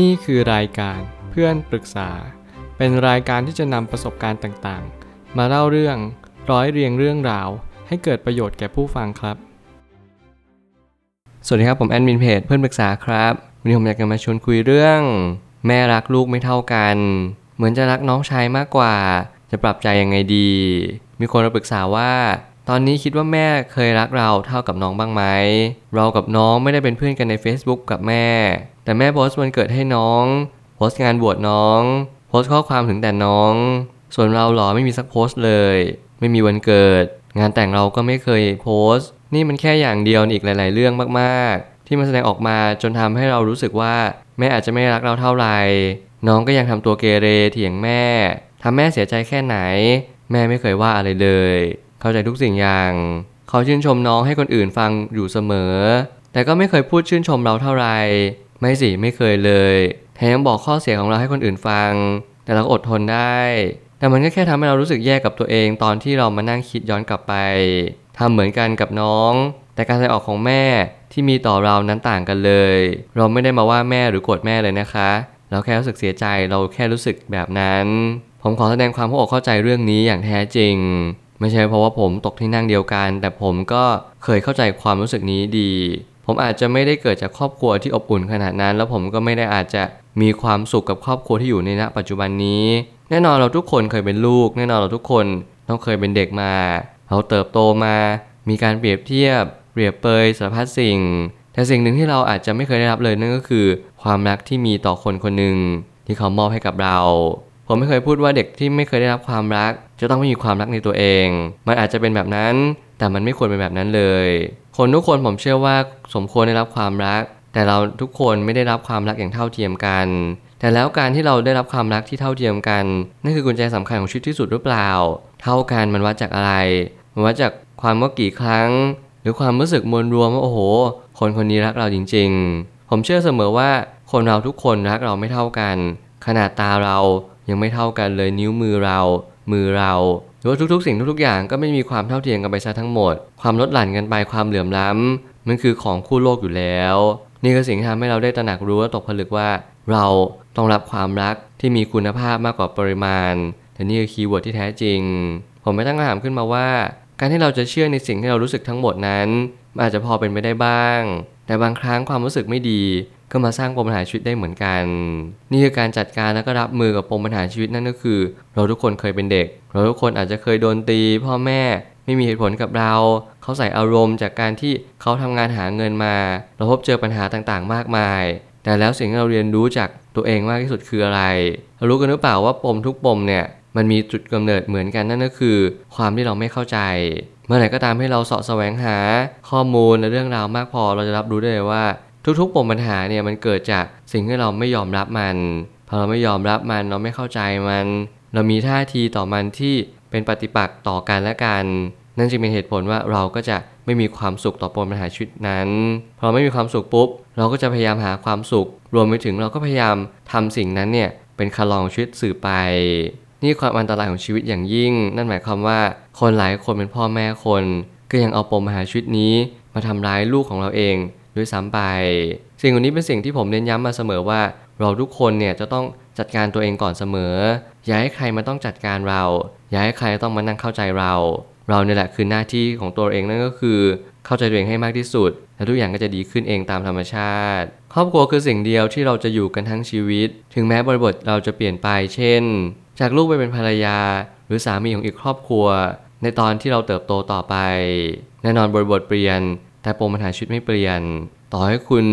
นี่คือรายการเพื่อนปรึกษา เป็นรายการที่จะนำประสบการณ์ต่างๆ มาเล่าเรื่องร้อยเรียงเรื่องราว ให้เกิดประโยชน์แก่ผู้ฟังครับ สวัสดีครับผมแอดมินเพจเพื่อนปรึกษาครับวันนี้ผมอยากจะมาชวนคุยเรื่อง แม่รักลูกไม่เท่ากัน เหมือนจะรักน้องชายมากกว่า จะปรับใจยังไงดี มีคนมาปรึกษาว่า ตอนนี้คิดว่าแม่เคยรักเราเท่ากับน้องบ้างไหมเรากับน้องไม่ได้เป็นเพื่อนกันใน Facebook กับแม่ แต่แม่โพสต์วันเกิดให้น้อง โพสต์งานบวชน้อง โพสต์ข้อความถึงแต่น้อง ส่วนเราหรอไม่มีสักโพสต์เลย ไม่มีวันเกิด งานแต่งเราก็ไม่เคยโพสต์ นี่มันแค่อย่างเดียวอีกหลาย ๆ เรื่องมาก ๆ ที่มันแสดงออกมาจนทำให้เรารู้สึกว่า แม่อาจจะไม่รักเราเท่าไหร่ น้องก็ยังทำตัวเกเรเถียงแม่ทำแม่เสียใจแค่ไหน แม่ไม่เคยว่าอะไรเลย เข้าใจทุกสิ่งอย่างเขาชื่นชมน้องให้คนอื่นฟังอยู่เสมอ แต่ก็ไม่เคยพูดชื่นชมเราเท่าไหร่ ไม่สิไม่เคยเลยแถมยังบอกข้อเสียของเราให้คนอื่นฟัง แต่เราก็อดทนได้ แต่มันก็แค่ทำให้เรารู้สึกแย่กับตัวเองตอนที่เรามานั่งคิดย้อนกลับไปทำเหมือนกันกับน้อง แต่การแสดงออกของแม่ที่มีต่อเรานั้นต่างกันเลย เราไม่ได้มาว่าแม่หรือโกรธแม่เลยนะคะ เราแค่รู้สึกเสียใจเราแค่รู้สึกแบบนั้น ผมขอแสดงความเข้าอกเข้าใจเรื่องนี้อย่างแท้จริง ไม่ใช่เพราะว่าผมตกที่นั่งเดียวกัน แต่ผมก็เคยเข้าใจความรู้สึกนี้ดี ผมอาจจะไม่ได้เกิดจากครอบครัวที่อบอุ่นขนาดนั้น แล้วผมก็ไม่ได้อาจจะมีความสุขกับครอบครัวที่อยู่ในณปัจจุบันนี้ แน่นอนเราทุกคนเคยเป็นลูก แน่นอนเราทุกคนต้องเคยเป็นเด็กมา เราเติบโตมา มีการเปรียบเทียบ เปรียบเปยสารพัดสิ่ง แต่สิ่งหนึ่งที่เราอาจจะไม่เคยได้รับเลยนั่นก็คือ ความรักที่มีต่อคนคนหนึ่งที่เขามอบให้กับเรา ผมไม่เคยพูดว่าเด็กที่ไม่เคยได้รับความรัก จะต้องไม่มีความรักในตัวเอง มันอาจจะเป็นแบบนั้น แต่มันไม่ควรเป็นแบบนั้นเลย คนทุกคนผมเชื่อว่าสมควรได้รับความรัก แต่เราทุกคนไม่ได้รับความรักอย่างเท่าเทียมกัน แต่แล้วการที่เราได้รับความรักที่เท่าเทียมกันนั่นคือกุญแจสำคัญของชีวิตที่สุดหรือเปล่า เท่ากันมันวัดจากอะไรมันวัดจากความว่ากี่ครั้ง หรือความรู้สึกมวลรวมว่าโอ้โห คนคนนี้รักเราจริง ๆ ผมเชื่อเสมอว่าคนเราทุกคนรักเราไม่เท่ากัน ขนาดตาเรายังไม่เท่ากันเลยนิ้วมือเรา มือเรา หรือว่าทุกๆ สิ่งทุกๆอย่างก็ไม่มีความเท่าเทียมกันไปซะทั้งหมด ความลดหลั่นกันไปความเหลื่อมล้ำมันคือของคู่โลกอยู่แล้ว นี่คือสิ่งที่ทำให้เราได้ตระหนักรู้และตกผลึกว่า เราต้องรับความรักที่มีคุณภาพมากกว่าปริมาณแต่นี่คือ keyword ที่แท้จริง ผมไม่ตั้งคำถามขึ้นมาว่า การที่เราจะเชื่อในสิ่งที่เรารู้สึกทั้งหมดนั้นมันอาจจะพอเป็นไปได้บ้าง แต่บางครั้งความรู้สึกไม่ดี ก็มาสร้างปมปัญหาชีวิตได้เหมือนกัน นี่คือการจัดการแล้วก็รับมือกับปมปัญหาชีวิตนั่นก็คือ เราทุกคนเคยเป็นเด็ก เราทุกคนอาจจะเคยโดนตี พ่อแม่ไม่มีเหตุผลกับเรา เขาใส่อารมณ์จากการที่เขาทำงานหาเงินมา เราพบเจอปัญหาต่างๆ มากมาย แต่แล้วสิ่งที่เราเรียนรู้จากตัวเองมากที่สุดคืออะไร เรารู้กันหรือเปล่าว่าปมทุกปมเนี่ยมันมีจุดกำเนิดเหมือนกันนั่นก็คือ ความที่เราไม่เข้าใจ เมื่อไหร่ก็ตามให้เราเสาะแสวงหาข้อมูลและเรื่องราวมากพอเราจะรับรู้ได้เลยว่า ทุกๆปมปัญหาเนี่ยมันเกิดจากสิ่งที่เราไม่ยอมรับมันพอเราไม่ยอมรับมันเราไม่เข้าใจมัน เรามีท่าทีต่อมันที่เป็นปฏิปักษ์ต่อกันและกัน นั่นจึงเป็นเหตุผลว่าเราก็จะไม่มีความสุขต่อปมปัญหาชีวิตนั้น พอไม่มีความสุขปุ๊บ เราก็จะพยายามหาความสุข รวมไปถึงเราก็พยายามทำสิ่งนั้นเนี่ยเป็นคลองชีวิตสื่อไป นี่ความอันตรายของชีวิตอย่างยิ่ง นั่นหมายความว่าคนหลายคนเป็นพ่อแม่คน ก็ยังเอาปมปัญหาชีวิตนี้มาทำร้ายลูกของเราเอง ด้วยซ้ำไป สิ่งเหล่านี้เป็นสิ่งที่ผมเน้นย้ำมาเสมอว่า เราทุกคนเนี่ยจะต้องจัดการตัวเองก่อนเสมอ อย่าให้ใครมาต้องจัดการเรา อย่าให้ใครต้องมานั่งเข้าใจเรา เราเนี่ยแหละคือหน้าที่ของตัวเองนั่นก็คือ เข้าใจตัวเองให้มากที่สุด แล้วทุกอย่างก็จะดีขึ้นเองตามธรรมชาติ ครอบครัวคือสิ่งเดียวที่เราจะอยู่กันทั้งชีวิต ถึงแม้บริบทเราจะเปลี่ยนไป เช่น จากลูกไปเป็นภรรยา หรือสามีของอีกครอบครัว ในตอนที่เราเติบโตต่อไป แน่นอนบริบทเปลี่ยน แต่ปมปัญหาชีวิตไม่เปลี่ยน ต่อให้คุณ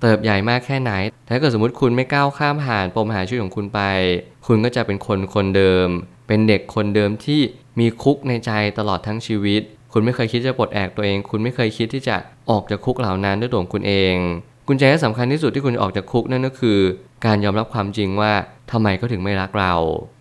เติบใหญ่มากแค่ไหน ถ้าเกิดสมมติคุณไม่ก้าวข้ามผ่านปมปัญหาชีวิตของคุณไป คุณก็จะเป็นคนคนเดิม เป็นเด็กคนเดิมที่มีคุกในใจตลอดทั้งชีวิต คุณไม่เคยคิดจะปลดแอกตัวเอง คุณไม่เคยคิดที่จะออกจากคุกเหล่านั้นด้วยตัวของคุณเอง กุญแจที่สำคัญที่สุดที่คุณจะออกจากคุกนั่นก็คือ การยอมรับความจริงว่าทำไมเขาถึงไม่รักเรา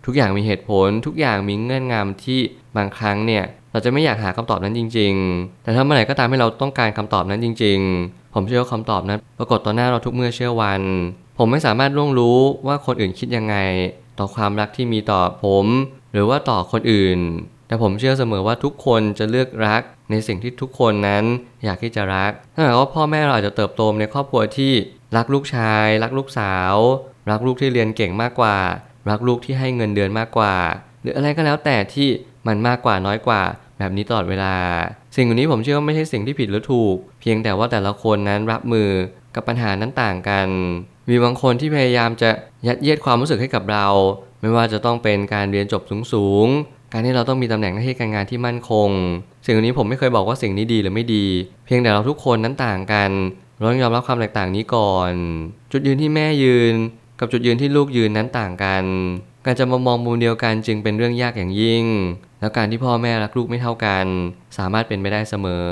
ทุกอย่างมีเหตุผล ทุกอย่างมีเงื่อนงำที่บางครั้งเนี่ยเราจะไม่อยากหาคำตอบนั้นจริง ๆ แต่ถ้าเมื่อไหร่ก็ตามให้เราต้องการคำตอบนั้นจริง ๆ ผมเชื่อว่าคำตอบนั้น ปรากฏต่อหน้าเราทุกเมื่อเชื่อวัน ผมไม่สามารถล่วงรู้ว่าคนอื่นคิดยังไง ต่อความรักที่มีต่อผม หรือว่าต่อคนอื่น แต่ผมเชื่อเสมอว่าทุกคนจะเลือกรักในสิ่งที่ทุกคนนั้นอยากที่จะรักถ้าหากว่าพ่อแม่เราอาจจะเติบโตในครอบครัวที่ รักลูกชาย รักลูกสาว รักลูกที่เรียนเก่งมากกว่า รักลูกที่ให้เงินเดือนมากกว่า หรืออะไรก็แล้วแต่ที่มันมากกว่าน้อยกว่า แบบนี้ตลอดเวลา สิ่งเหล่านี้ผมเชื่อว่าไม่ใช่สิ่งที่ผิดหรือถูก เพียงแต่ว่าแต่ละคนนั้นรับมือกับปัญหานั้นต่างกัน มีบางคนที่พยายามจะยัดเยียดความรู้สึกให้กับเรา ไม่ว่าจะต้องเป็นการเรียนจบสูงๆการที่เราต้องมีตำแหน่งหน้าที่การงานที่มั่นคง สิ่งเหล่านี้ผมไม่เคยบอกว่าสิ่งนี้ดีหรือไม่ดี เพียงแต่เราทุกคนนั้นต่างกัน เราต้องยอมรับความแตกต่างนี้ก่อน จุดยืนที่แม่ยืน กับจุดยืนที่ลูกยืนนั้นต่างกัน การจะมามองมุมเดียวกันจึงเป็นเรื่องยากอย่างยิ่ง แล้วการที่พ่อแม่รักลูกไม่เท่ากัน สามารถเป็นไปได้เสมอ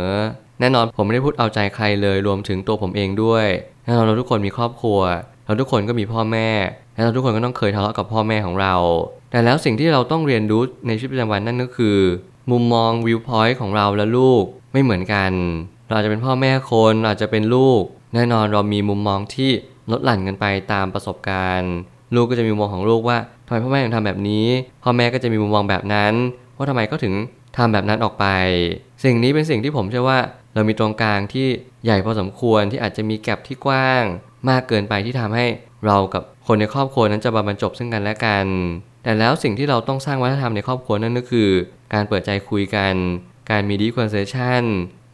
แน่นอนผมไม่ได้พูดเอาใจใครเลยรวมถึงตัวผมเองด้วยแน่นอนเราทุกคนมีครอบครัว เราทุกคนก็มีพ่อแม่และเราทุกคนก็ต้องเคยทะเลาะกับพ่อแม่ของเรา แต่แล้วสิ่งที่เราต้องเรียนรู้ในชีวิตประจำวันนั่นก็คือ มุมมองวิวพอยต์ของเราและลูกไม่เหมือนกัน เราอาจจะเป็นพ่อแม่คนอาจจะเป็นลูก แน่นอนเรามีมุมมองที่ลดหลั่นกันไปตามประสบการณ์ ลูกก็จะมีมุมมองของลูกว่าทำไมพ่อแม่ถึงทำแบบนี้ พ่อแม่ก็จะมีมุมมองแบบนั้นว่าทำไมก็ถึงทำแบบนั้นออกไป สิ่งนี้เป็นสิ่งที่ผมเชื่อว่า เรามีตรงกลางที่ใหญ่พอสมควรที่อาจจะมีแกลบที่กว้าง มากเกินไปที่ทำให้เรากับคนในครอบครัวนั้นจะมาบรรจบซึ่งกันและกัน แต่แล้วสิ่งที่เราต้องสร้างวัฒนธรรมในครอบครัวนั่นก็คือ การเปิดใจคุยกัน การมีดีคอนเซชัน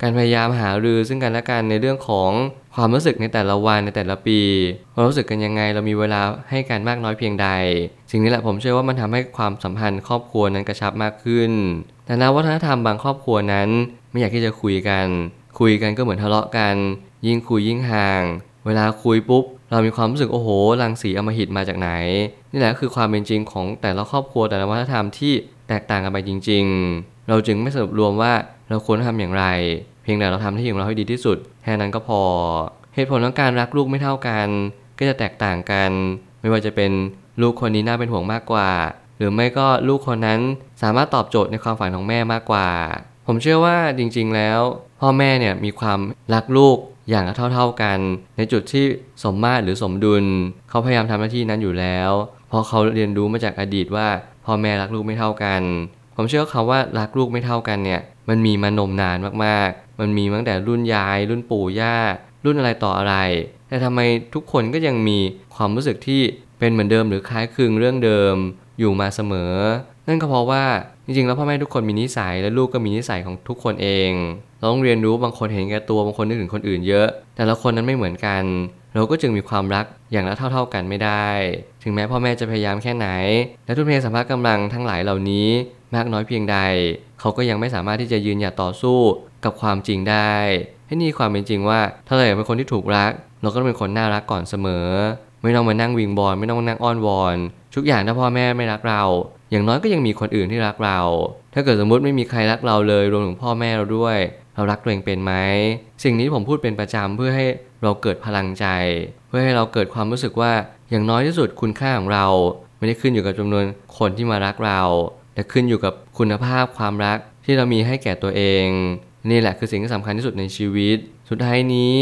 การพยายามหารือซึ่งกันและกันในเรื่องของความรู้สึกในแต่ละวันในแต่ละปีเรารู้สึกกันยังไงเรามีเวลาให้กันมากน้อยเพียงใด สิ่งนี้แหละผมเชื่อว่ามันทำให้ความสัมพันธ์ครอบครัวนั้นกระชับมากขึ้น แต่แล้ววัฒนธรรมบางครอบครัวนั้น ไม่อยากที่จะคุยกัน คุยกันก็เหมือนทะเลาะกัน ยิ่งคุยยิ่งห่าง เวลาคุยปุ๊บ เรามีความรู้สึกโอ้โหรังสีอมหิตมาจากไหน นี่แหละคือความเป็นจริงของแต่ละครอบครัวแต่ละวัฒนธรรมที่แตกต่างกันไปจริง ๆ เราจึงไม่สรุปรวมว่าเราควรทำอย่างไร พียงแต่เราทำหน้าที่ของเราให้ดีที่สุดแค่นั้นก็พอ เหตุผลของการรักลูกไม่เท่ากัน ก็จะแตกต่างกัน ไม่ว่าจะเป็นลูกคนนี้น่าเป็นห่วงมากกว่า หรือไม่ก็ลูกคนนั้นสามารถตอบโจทย์ในความฝันของแม่มากกว่า ผมเชื่อว่าจริงๆแล้ว พ่อแม่เนี่ยมีความรักลูกอย่างเท่าๆกัน ในจุดที่สมมาตรหรือสมดุล เขาพยายามทำหน้าที่นั้นอยู่แล้วเพราะเขาเรียนรู้มาจากอดีตว่าพ่อแม่รักลูกไม่เท่ากัน ผมเชื่อว่าคำว่ารักลูกไม่เท่ากันเนี่ย มันมีมานมนานมากๆ มันมีตั้งแต่รุ่นยาย รุ่นปู่ย่า รุ่นอะไรต่ออะไร แต่ทำไมทุกคนก็ยังมีความรู้สึกที่เป็นเหมือนเดิมหรือคล้ายคลึงเรื่องเดิมอยู่มาเสมอ นั่นก็เพราะว่าจริงๆ แล้วพ่อแม่ทุกคนมีนิสัยและลูกก็มีนิสัยของทุกคนเอง เราต้องเรียนรู้บางคนเห็นแก่ตัวบางคนนึกถึงคนอื่นเยอะ แต่ละคนนั้นไม่เหมือนกัน เราก็จึงมีความรักอย่างละเท่า ๆกันไม่ได้ ถึงแม้พ่อแม่จะพยายามแค่ไหน และทุ่มเทสัมภาระกำลังทั้งหลายเหล่านี้ มากน้อยเพียงใด เขาก็ยังไม่สามารถที่จะยืนหยัดต่อสู้กับความจริงได้ให้นี่ความเป็นจริงว่า ถ้าเราอยากเป็นคนที่ถูกรัก เราก็ต้องเป็นคนน่ารักก่อนเสมอ ไม่ต้องมานั่งวิงบอลไม่ต้องมานั่งอ้อนวอนทุกอย่างถ้าพ่อแม่ไม่รักเรา อย่างน้อยก็ยังมีคนอื่นที่รักเรา ถ้าเกิดสมมุติไม่มีใครรักเราเลยรวมถึงพ่อแม่เราด้วย เรารักตัวเองเป็นไหมสิ่งนี้ผมพูดเป็นประจำเพื่อให้เราเกิดพลังใจ เพื่อให้เราเกิดความรู้สึกว่าอย่างน้อยที่สุดคุณค่าของเรา ไม่ได้ขึ้นอยู่กับจำนวนคนที่มารักเราแต่ขึ้นอยู่กับคุณภาพความรักที่เรามีให้แก่ตัวเอง นี่แหละคือสิ่งที่สำคัญที่สุดในชีวิต สุดท้ายนี้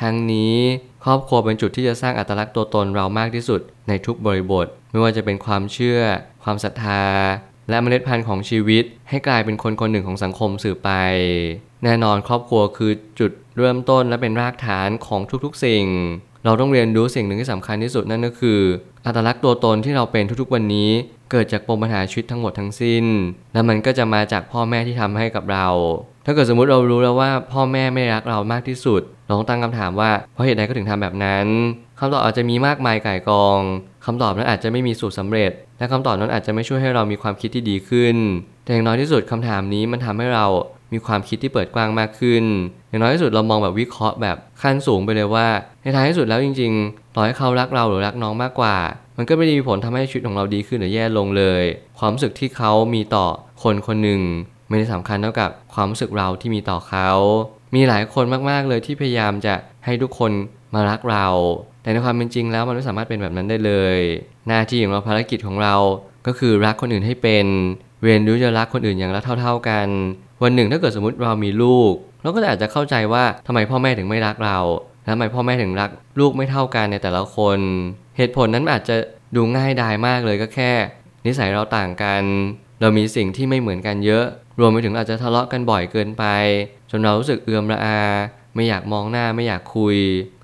ทั้งนี้ครอบครัวเป็นจุดที่จะสร้างอัตลักษณ์ตัวตนเรามากที่สุดในทุกบริบท ไม่ว่าจะเป็นความเชื่อ ความศรัทธา และเมล็ดพันธุ์ของชีวิต ให้กลายเป็นคนคนหนึ่งของสังคมสืบไป แน่นอนครอบครัวคือจุดเริ่มต้นและเป็นรากฐานของทุกๆสิ่ง เราต้องเรียนรู้สิ่งหนึ่งที่สำคัญที่สุดนั่นก็คือ อัตลักษณ์ตัวตนที่เราเป็นทุกๆวันนี้ เกิดจากปมปัญหาชีวิตทั้งหมดทั้งสิ้น และมันก็จะมาจากพ่อแม่ที่ทำให้กับเรา ถ้าเกิดสมมุติเรารู้แล้วว่าพ่อแม่ไม่รักเรามากที่สุดเราต้องตั้งคำถามว่าเพราะเหตุใดก็ถึงทำแบบนั้นคำตอบอาจจะมีมากมายก่ายกองคำตอบนั้นอาจจะไม่มีสูตรสำเร็จ และคำตอบนั้นอาจจะไม่ช่วยให้เรามีความคิดที่ดีขึ้น แต่อย่างน้อยที่สุดคำถามนี้มันทำให้เรา มีความคิดที่เปิดกว้างมากขึ้น อย่างน้อยที่สุดเรามองแบบวิเคราะห์แบบขั้นสูงไปเลยว่า ในท้ายที่สุดแล้วจริงๆต่อให้เขารักเราหรือรักน้องมากกว่า มันก็ไม่ได้มีผลทำให้ชีวิตของเราดีขึ้นหรือแย่ลงเลย ความรู้สึกที่เขามีต่อคนคนหนึ่ง ไม่ได้สำคัญเท่ากับความรู้สึกเราที่มีต่อเขา มีหลายคนมากๆเลยที่พยายามจะให้ทุกคนมารักเรา แต่ในความเป็นจริงแล้วมันไม่สามารถเป็นแบบนั้นได้เลย หน้าที่ของเราภารกิจของเราก็คือรักคนอื่นให้เป็น เรียนรู้จะรักคนอื่นอย่างละเท่า ๆกัน วันหนึ่งถ้าเกิดสมมติเรามีลูก เราก็อาจจะเข้าใจว่าทำไมพ่อแม่ถึงไม่รักเราและทำไมพ่อแม่ถึงรัก ลูกไม่เท่ากันในแต่ละคน เหตุผลนั้นอาจจะดูง่ายดายมากเลยก็แค่ นิสัยเราต่างกัน เรามีสิ่งที่ไม่เหมือนกันเยอะ รวมไปถึงอาจจะทะเลาะกันบ่อยเกินไป จนเรารู้สึกเอือมระอา ไม่อยากมองหน้าไม่อยากคุย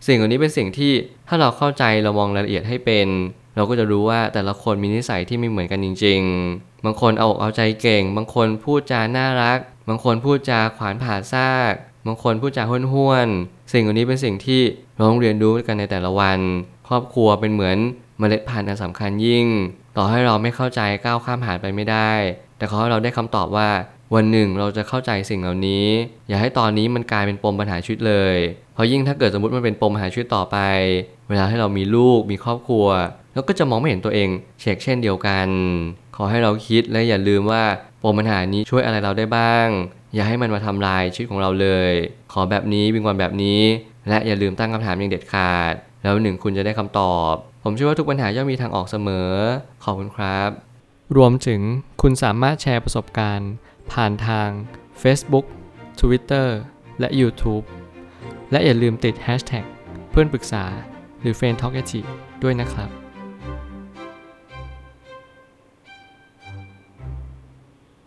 สิ่งเหล่านี้เป็นสิ่งที่ถ้าเราเข้าใจเรามองรายละเอียดให้เป็น เราก็จะรู้ว่าแต่ละคนมีนิสัยที่ไม่เหมือนกันจริง ๆ บางคนเอาอกเอาใจเก่ง บางคนพูดจาน่ารัก บางคนพูดจาขวานผ่าซาก บางคนพูดจาห้วนๆสิ่งเหล่านี้เป็นสิ่งที่เราต้องเรียนรู้กันในแต่ละวัน ครอบครัวเป็นเหมือนเมล็ดพันธุ์อันสำคัญยิ่ง ต่อให้เราไม่เข้าใจก้าวข้ามผ่านไปไม่ได้ แต่ขอให้เราได้คำตอบว่าวันหนึ่งเราจะเข้าใจสิ่งเหล่านี้ อย่าให้ตอนนี้มันกลายเป็นปมปัญหาชีวิตเลย เพราะยิ่งถ้าเกิดสมมติมันเป็นปมปัญหาชีวิตต่อไป เวลาให้เรามีลูกมีครอบครัว เราก็จะมองไม่เห็นตัวเองเชกเช่นเดียวกัน ขอให้เราคิดและอย่าลืมว่าปมปัญหานี้ช่วยอะไรเราได้บ้าง อย่าให้มันมาทำลายชีวิตของเราเลย ขอแบบนี้วิงวอนแบบนี้ และอย่าลืมตั้งคำถามอย่างเด็ดขาด แล้วหนึ่งคุณจะได้คำตอบ ผมเชื่อว่าทุกปัญหาย่อมมีทางออกเสมอ ขอบคุณครับ รวมถึงคุณสามารถแชร์ประสบการณ์ ผ่านทาง Facebook Twitter และ YouTube และอย่าลืมติด Hashtag เพื่อนปรึกษาหรือ f r ร e n d t a l k ด้วยนะครับ